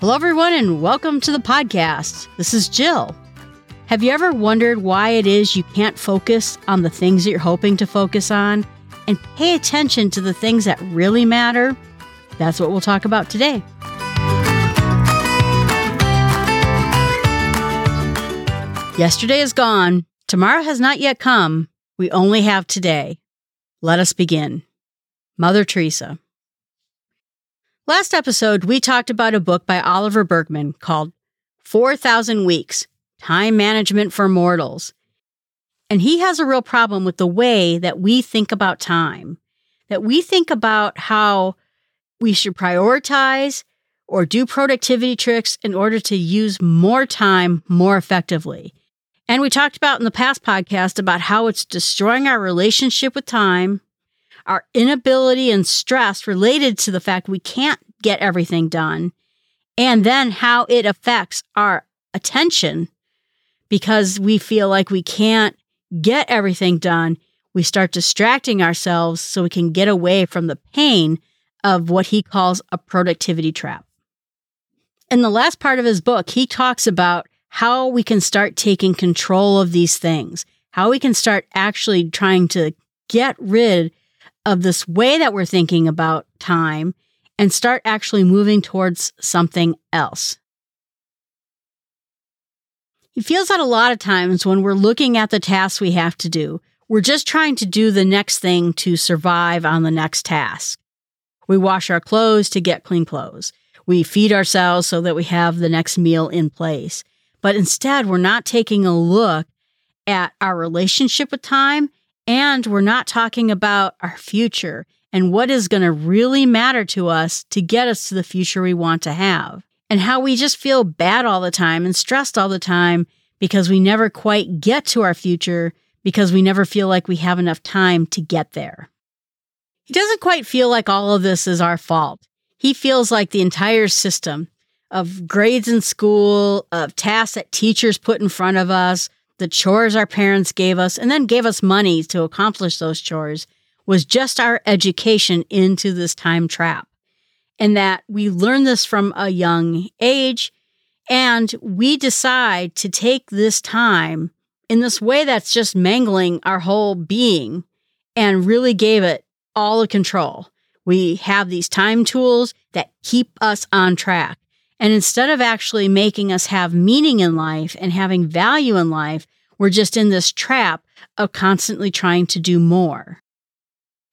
Hello, everyone, and welcome to the podcast. This is Jill. Have you ever wondered why it is you can't focus on the things that you're hoping to focus on and pay attention to the things that really matter? That's what we'll talk about today. Yesterday is gone. Tomorrow has not yet come. We only have today. Let us begin. Mother Teresa. Last episode, we talked about a book by Oliver Burkeman called 4,000 Weeks Time Management for Mortals. And he has a real problem with the way that we think about time, that we think about how we should prioritize or do productivity tricks in order to use more time more effectively. And we talked about in the past podcast about how it's destroying our relationship with time, our inability and stress related to the fact we can't get everything done, and then how it affects our attention because we feel like we can't get everything done. We start distracting ourselves so we can get away from the pain of what he calls a productivity trap. In the last part of his book, he talks about how we can start taking control of these things, how we can start actually trying to get rid of this way that we're thinking about time and start actually moving towards something else. He feels that a lot of times when we're looking at the tasks we have to do, we're just trying to do the next thing to survive on the next task. We wash our clothes to get clean clothes. We feed ourselves so that we have the next meal in place. But instead, we're not taking a look at our relationship with time and we're not talking about our future and what is going to really matter to us to get us to the future we want to have. And how we just feel bad all the time and stressed all the time because we never quite get to our future because we never feel like we have enough time to get there. He doesn't quite feel like all of this is our fault. He feels like the entire system of grades in school, of tasks that teachers put in front of us, the chores our parents gave us, and then gave us money to accomplish those chores was just our education into this time trap. And that we learn this from a young age, and we decide to take this time in this way that's just mangling our whole being and really gave it all the control. We have these time tools that keep us on track. And instead of actually making us have meaning in life and having value in life, we're just in this trap of constantly trying to do more.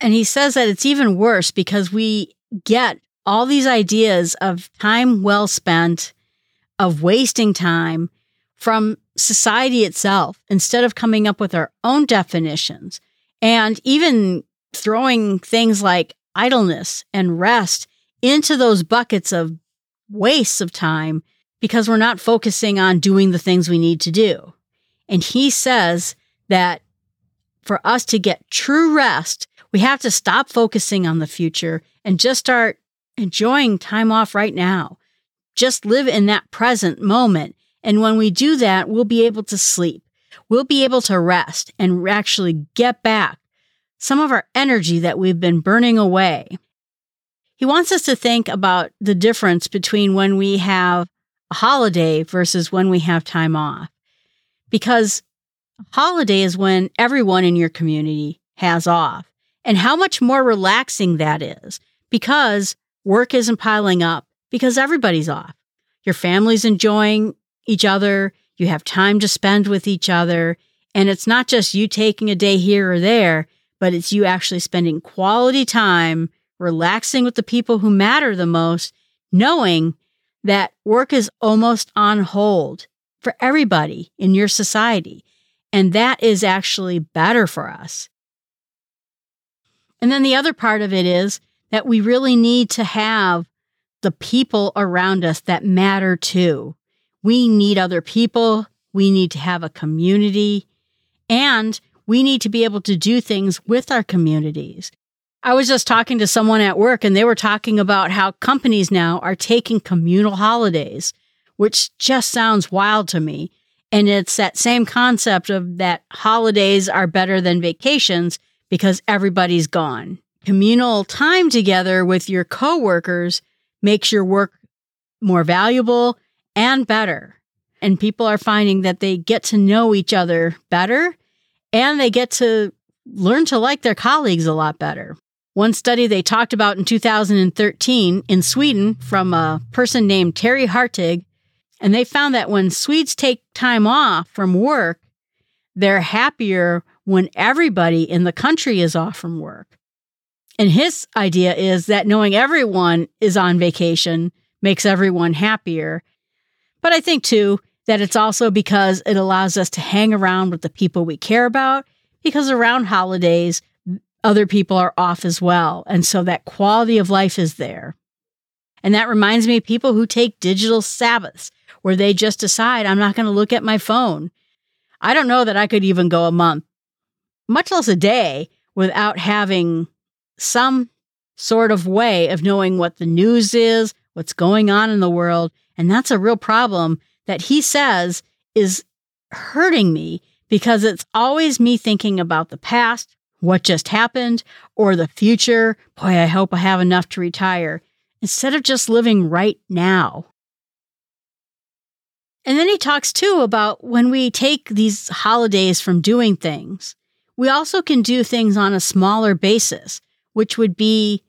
And he says that it's even worse because we get all these ideas of time well spent, of wasting time from society itself instead of coming up with our own definitions and even throwing things like idleness and rest into those buckets of wastes of time because we're not focusing on doing the things we need to do. And he says that for us to get true rest, we have to stop focusing on the future and just start enjoying time off right now. Just live in that present moment. And when we do that, we'll be able to sleep. We'll be able to rest and actually get back some of our energy that we've been burning away. He wants us to think about the difference between when we have a holiday versus when we have time off. Because a holiday is when everyone in your community has off, and how much more relaxing that is because work isn't piling up because everybody's off. Your family's enjoying each other, you have time to spend with each other, and it's not just you taking a day here or there but it's you actually spending quality time relaxing with the people who matter the most, knowing that work is almost on hold for everybody in your society. And that is actually better for us. And then the other part of it is that we really need to have the people around us that matter too. We need other people. We need to have a community. And we need to be able to do things with our communities. I was just talking to someone at work and they were talking about how companies now are taking communal holidays, which just sounds wild to me. And it's that same concept of that holidays are better than vacations because everybody's gone. Communal time together with your coworkers makes your work more valuable and better. And people are finding that they get to know each other better and they get to learn to like their colleagues a lot better. One study they talked about in 2013 in Sweden from a person named Terry Hartig, and they found that when Swedes take time off from work, they're happier when everybody in the country is off from work. And his idea is that knowing everyone is on vacation makes everyone happier. But I think too that it's also because it allows us to hang around with the people we care about, because around holidays, other people are off as well. And so that quality of life is there. And that reminds me of people who take digital Sabbaths where they just decide, I'm not going to look at my phone. I don't know that I could even go a month, much less a day, without having some sort of way of knowing what the news is, what's going on in the world. And that's a real problem that he says is hurting me because it's always me thinking about the past, what just happened, or the future. Boy, I hope I have enough to retire, instead of just living right now. And then he talks too about when we take these holidays from doing things, we also can do things on a smaller basis, which would be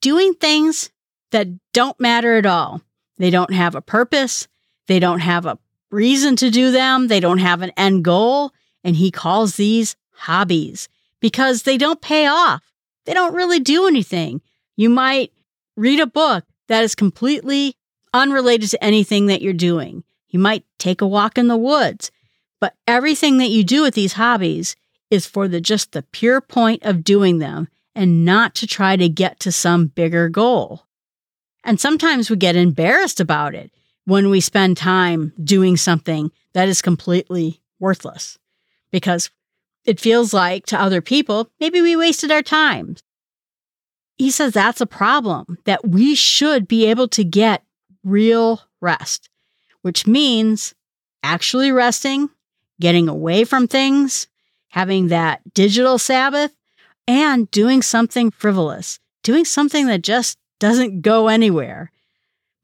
doing things that don't matter at all. They don't have a purpose. They don't have a reason to do them. They don't have an end goal. And he calls these hobbies because they don't pay off. They don't really do anything. You might read a book that is completely unrelated to anything that you're doing. You might take a walk in the woods, but everything that you do with these hobbies is for the just the pure point of doing them and not to try to get to some bigger goal. And sometimes we get embarrassed about it when we spend time doing something that is completely worthless because it feels like to other people, maybe we wasted our time. He says that's a problem, that we should be able to get real rest, which means actually resting, getting away from things, having that digital Sabbath, and doing something frivolous, doing something that just doesn't go anywhere.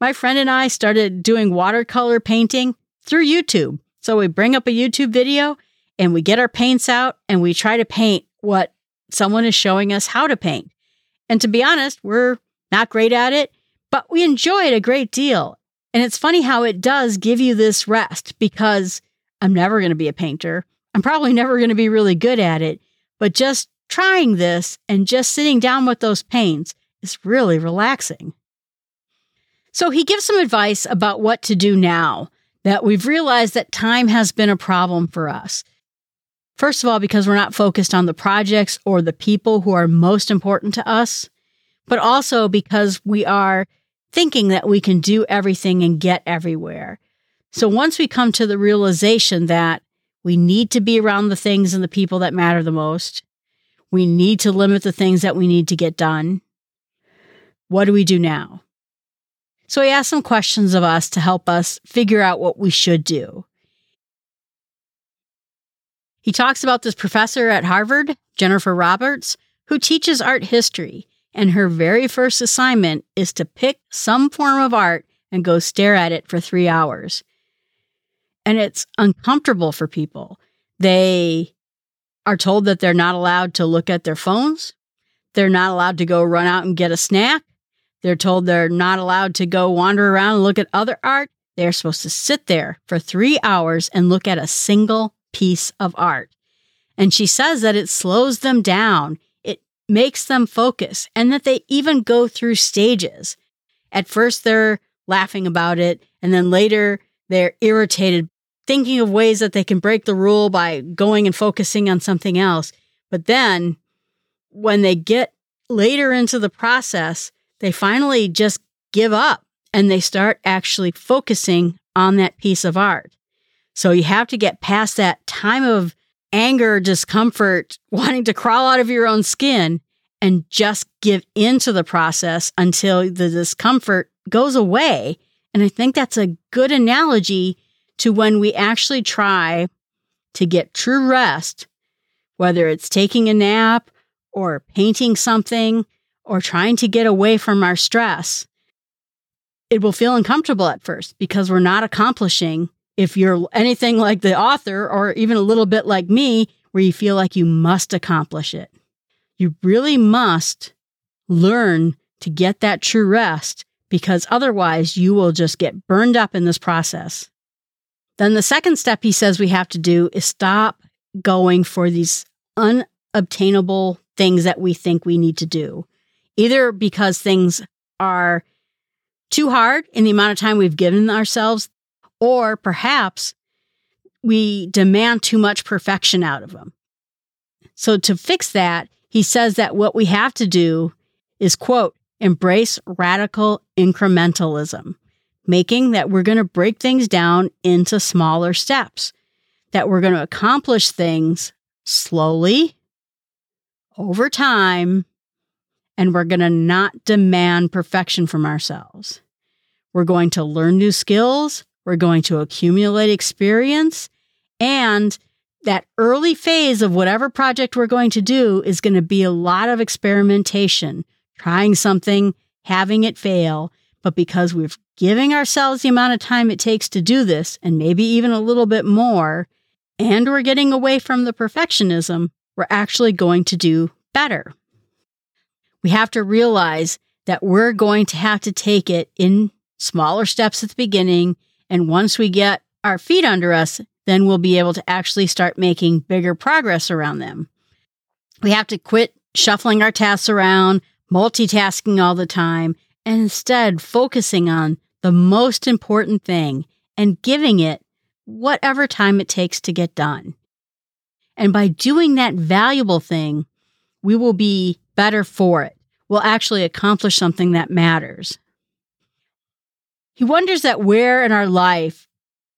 My friend and I started doing watercolor painting through YouTube. So we bring up a YouTube video and we get our paints out and we try to paint what someone is showing us how to paint. And to be honest, we're not great at it, but we enjoy it a great deal. And it's funny how it does give you this rest because I'm never going to be a painter. I'm probably never going to be really good at it, but just trying this and just sitting down with those paints is really relaxing. So he gives some advice about what to do now that we've realized that time has been a problem for us. First of all, because we're not focused on the projects or the people who are most important to us, but also because we are thinking that we can do everything and get everywhere. So once we come to the realization that we need to be around the things and the people that matter the most, we need to limit the things that we need to get done. What do we do now? So he asked some questions of us to help us figure out what we should do. He talks about this professor at Harvard, Jennifer Roberts, who teaches art history, and her very first assignment is to pick some form of art and go stare at it for three hours. And it's uncomfortable for people. They are told that they're not allowed to look at their phones. They're not allowed to go run out and get a snack. They're told they're not allowed to go wander around and look at other art. They're supposed to sit there for three hours and look at a single piece of art. And she says that it slows them down, it makes them focus, and that they even go through stages. At first, they're laughing about it, and then later, they're irritated, thinking of ways that they can break the rule by going and focusing on something else. But then, when they get later into the process, they finally just give up and they start actually focusing on that piece of art. So you have to get past that time of anger, discomfort, wanting to crawl out of your own skin and just give into the process until the discomfort goes away. And I think that's a good analogy to when we actually try to get true rest, whether it's taking a nap or painting something or trying to get away from our stress. it will feel uncomfortable at first because we're not accomplishing. If you're anything like the author or even a little bit like me, where you feel like you must accomplish it, you really must learn to get that true rest because otherwise you will just get burned up in this process. Then the second step he says we have to do is stop going for these unobtainable things that we think we need to do, either because things are too hard in the amount of time we've given ourselves, or perhaps we demand too much perfection out of them. So to fix that, he says that what we have to do is quote, embrace radical incrementalism, making that we're going to break things down into smaller steps, that we're going to accomplish things slowly over time, and we're going to not demand perfection from ourselves. We're going to learn new skills, we're going to accumulate experience, and that early phase of whatever project we're going to do is going to be a lot of experimentation, trying something, having it fail. But because we're giving ourselves the amount of time it takes to do this, and maybe even a little bit more, and we're getting away from the perfectionism, we're actually going to do better. We have to realize that we're going to have to take it in smaller steps at the beginning. And once we get our feet under us, then we'll be able to actually start making bigger progress around them. We have to quit shuffling our tasks around, multitasking all the time, and instead focusing on the most important thing and giving it whatever time it takes to get done. And by doing that valuable thing, we will be better for it. We'll actually accomplish something that matters. He wonders that where in our life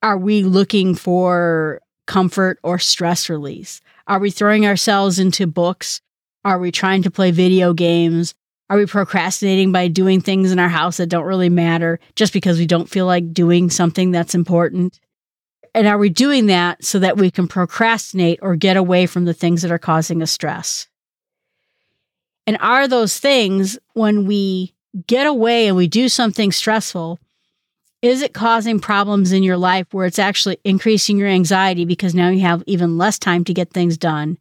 are we looking for comfort or stress release? Are we throwing ourselves into books? Are we trying to play video games? Are we procrastinating by doing things in our house that don't really matter just because we don't feel like doing something that's important? And are we doing that so that we can procrastinate or get away from the things that are causing us stress? And are those things when we get away and we do something stressful, is it causing problems in your life where it's actually increasing your anxiety because now you have even less time to get things done?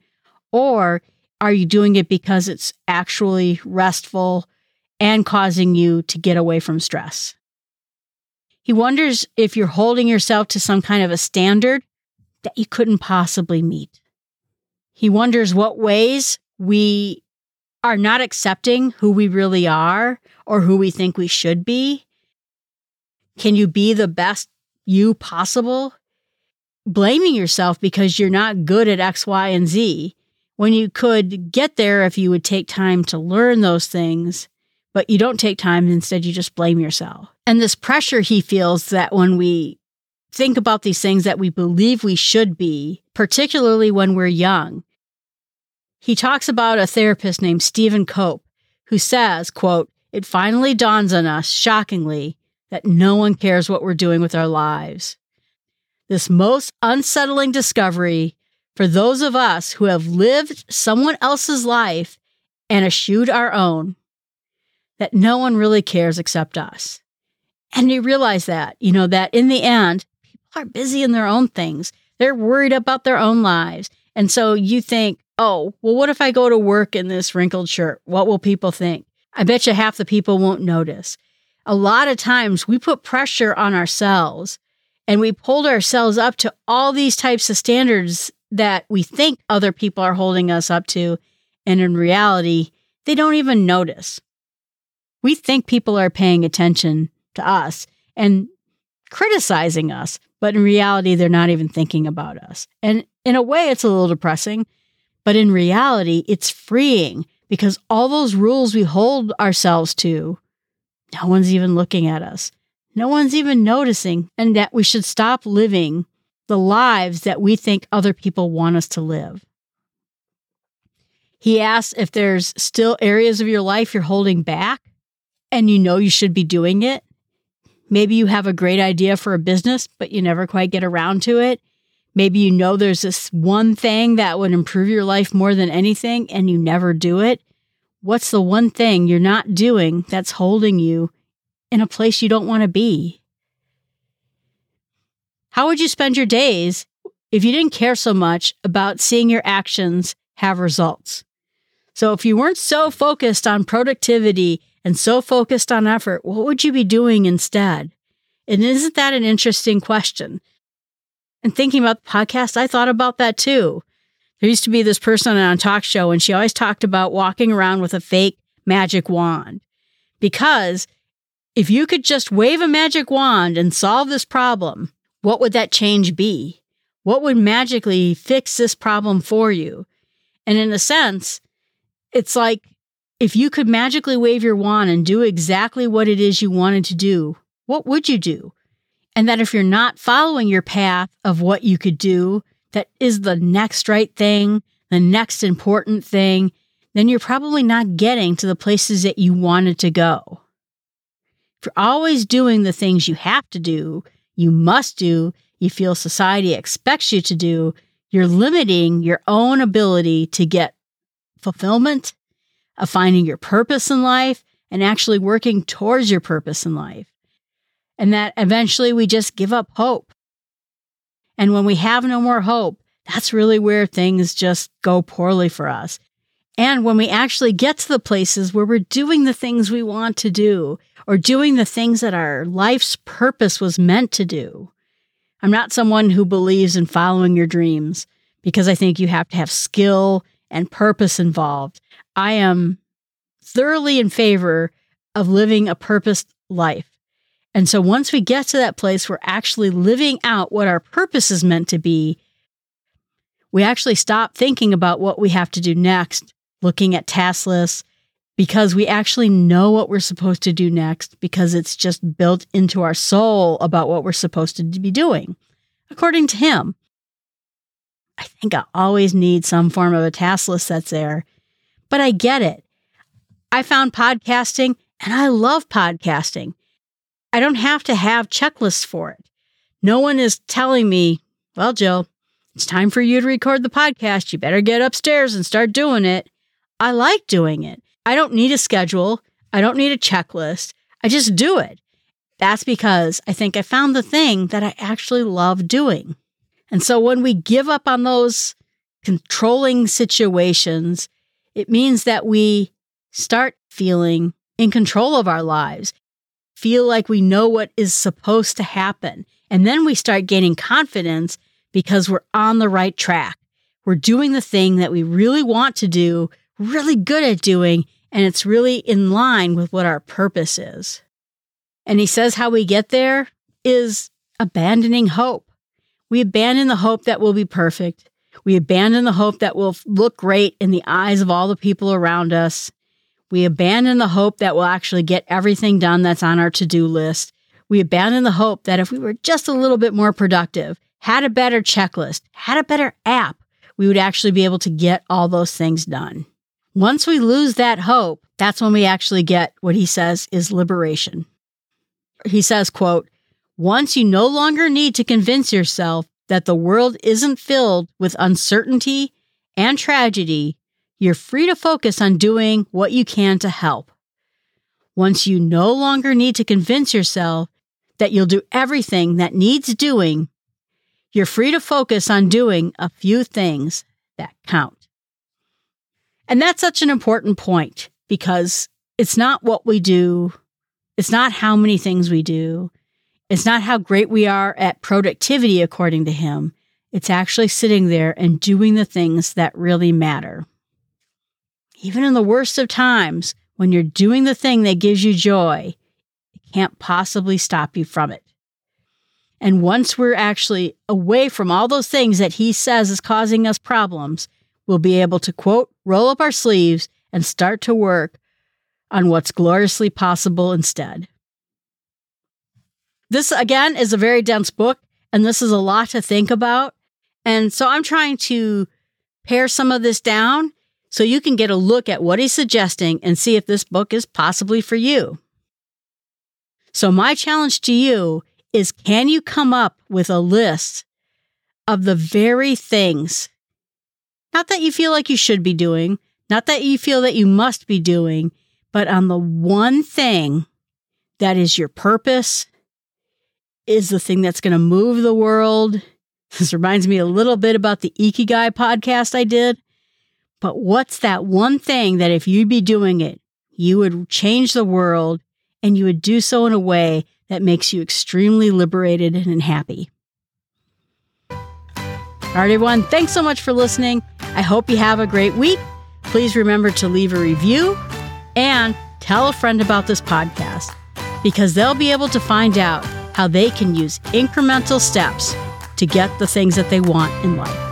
Or are you doing it because it's actually restful and causing you to get away from stress? He wonders if you're holding yourself to some kind of a standard that you couldn't possibly meet. He wonders what ways we are not accepting who we really are or who we think we should be can you be the best you possible? Blaming yourself because you're not good at X, Y, and Z when you could get there if you would take time to learn those things, but you don't take time. Instead, you just blame yourself. And this pressure he feels that when we think about these things that we believe we should be, particularly when we're young. He talks about a therapist named Stephen Cope who says, quote, it finally dawns on us, shockingly, that no one cares what we're doing with our lives. This most unsettling discovery for those of us who have lived someone else's life and eschewed our own, that no one really cares except us. And you realize that, you know, that in the end, people are busy in their own things. They're worried about their own lives. And so you think, oh, well, what if I go to work in this wrinkled shirt? What will people think? I bet you half the people won't notice a lot of times we put pressure on ourselves and we hold ourselves up to all these types of standards that we think other people are holding us up to. And in reality, they don't even notice. We think people are paying attention to us and criticizing us, but in reality, they're not even thinking about us. And in a way, it's a little depressing, but in reality, it's freeing because all those rules we hold ourselves to no one's even looking at us. No one's even noticing, and that we should stop living the lives that we think other people want us to live. He asks if there's still areas of your life you're holding back and you know you should be doing it. Maybe you have a great idea for a business, but you never quite get around to it. Maybe you know there's this one thing that would improve your life more than anything and you never do it. What's the one thing you're not doing that's holding you in a place you don't want to be? How would you spend your days if you didn't care so much about seeing your actions have results? So, if you weren't so focused on productivity and so focused on effort, what would you be doing instead? And isn't that an interesting question? And thinking about the podcast, I thought about that too. There used to be this person on a talk show, and she always talked about walking around with a fake magic wand. Because if you could just wave a magic wand and solve this problem, what would that change be? What would magically fix this problem for you? And in a sense, it's like if you could magically wave your wand and do exactly what it is you wanted to do, what would you do? And that if you're not following your path of what you could do, that is the next right thing, the next important thing, then you're probably not getting to the places that you wanted to go. If you're always doing the things you have to do, you must do, you feel society expects you to do, you're limiting your own ability to get fulfillment, of finding your purpose in life, and actually working towards your purpose in life. And that eventually we just give up hope. And when we have no more hope, that's really where things just go poorly for us. And when we actually get to the places where we're doing the things we want to do or doing the things that our life's purpose was meant to do. I'm not someone who believes in following your dreams because I think you have to have skill and purpose involved. I am thoroughly in favor of living a purposed life. And so once we get to that place, we're actually living out what our purpose is meant to be. We actually stop thinking about what we have to do next, looking at task lists, because we actually know what we're supposed to do next because it's just built into our soul about what we're supposed to be doing, according to him. I think I always need some form of a task list that's there, but I get it. I found podcasting and I love podcasting. I don't have to have checklists for it. No one is telling me, well, Jill, it's time for you to record the podcast. You better get upstairs and start doing it. I like doing it. I don't need a schedule. I don't need a checklist. I just do it. That's because I think I found the thing that I actually love doing. And so when we give up on those controlling situations, it means that we start feeling in control of our lives feel like we know what is supposed to happen. And then we start gaining confidence because we're on the right track. We're doing the thing that we really want to do, really good at doing, and it's really in line with what our purpose is. And he says how we get there is abandoning hope. We abandon the hope that we'll be perfect. We abandon the hope that we'll look great in the eyes of all the people around us. We abandon the hope that we'll actually get everything done that's on our to do list. We abandon the hope that if we were just a little bit more productive, had a better checklist, had a better app, we would actually be able to get all those things done. Once we lose that hope, that's when we actually get what he says is liberation. He says, quote, once you no longer need to convince yourself that the world isn't filled with uncertainty and tragedy, you're free to focus on doing what you can to help. Once you no longer need to convince yourself that you'll do everything that needs doing, you're free to focus on doing a few things that count. And that's such an important point because it's not what we do. It's not how many things we do. It's not how great we are at productivity, according to him. It's actually sitting there and doing the things that really matter even in the worst of times, when you're doing the thing that gives you joy, it can't possibly stop you from it. And once we're actually away from all those things that he says is causing us problems, we'll be able to quote, roll up our sleeves and start to work on what's gloriously possible instead. This, again, is a very dense book, and this is a lot to think about. And so I'm trying to pare some of this down so you can get a look at what he's suggesting and see if this book is possibly for you. So, my challenge to you is can you come up with a list of the very things, not that you feel like you should be doing, not that you feel that you must be doing, but on the one thing that is your purpose, is the thing that's going to move the world. This reminds me a little bit about the Ikigai podcast I did. But what's that one thing that if you'd be doing it, you would change the world and you would do so in a way that makes you extremely liberated and happy? All right, everyone, thanks so much for listening. I hope you have a great week. Please remember to leave a review and tell a friend about this podcast because they'll be able to find out how they can use incremental steps to get the things that they want in life.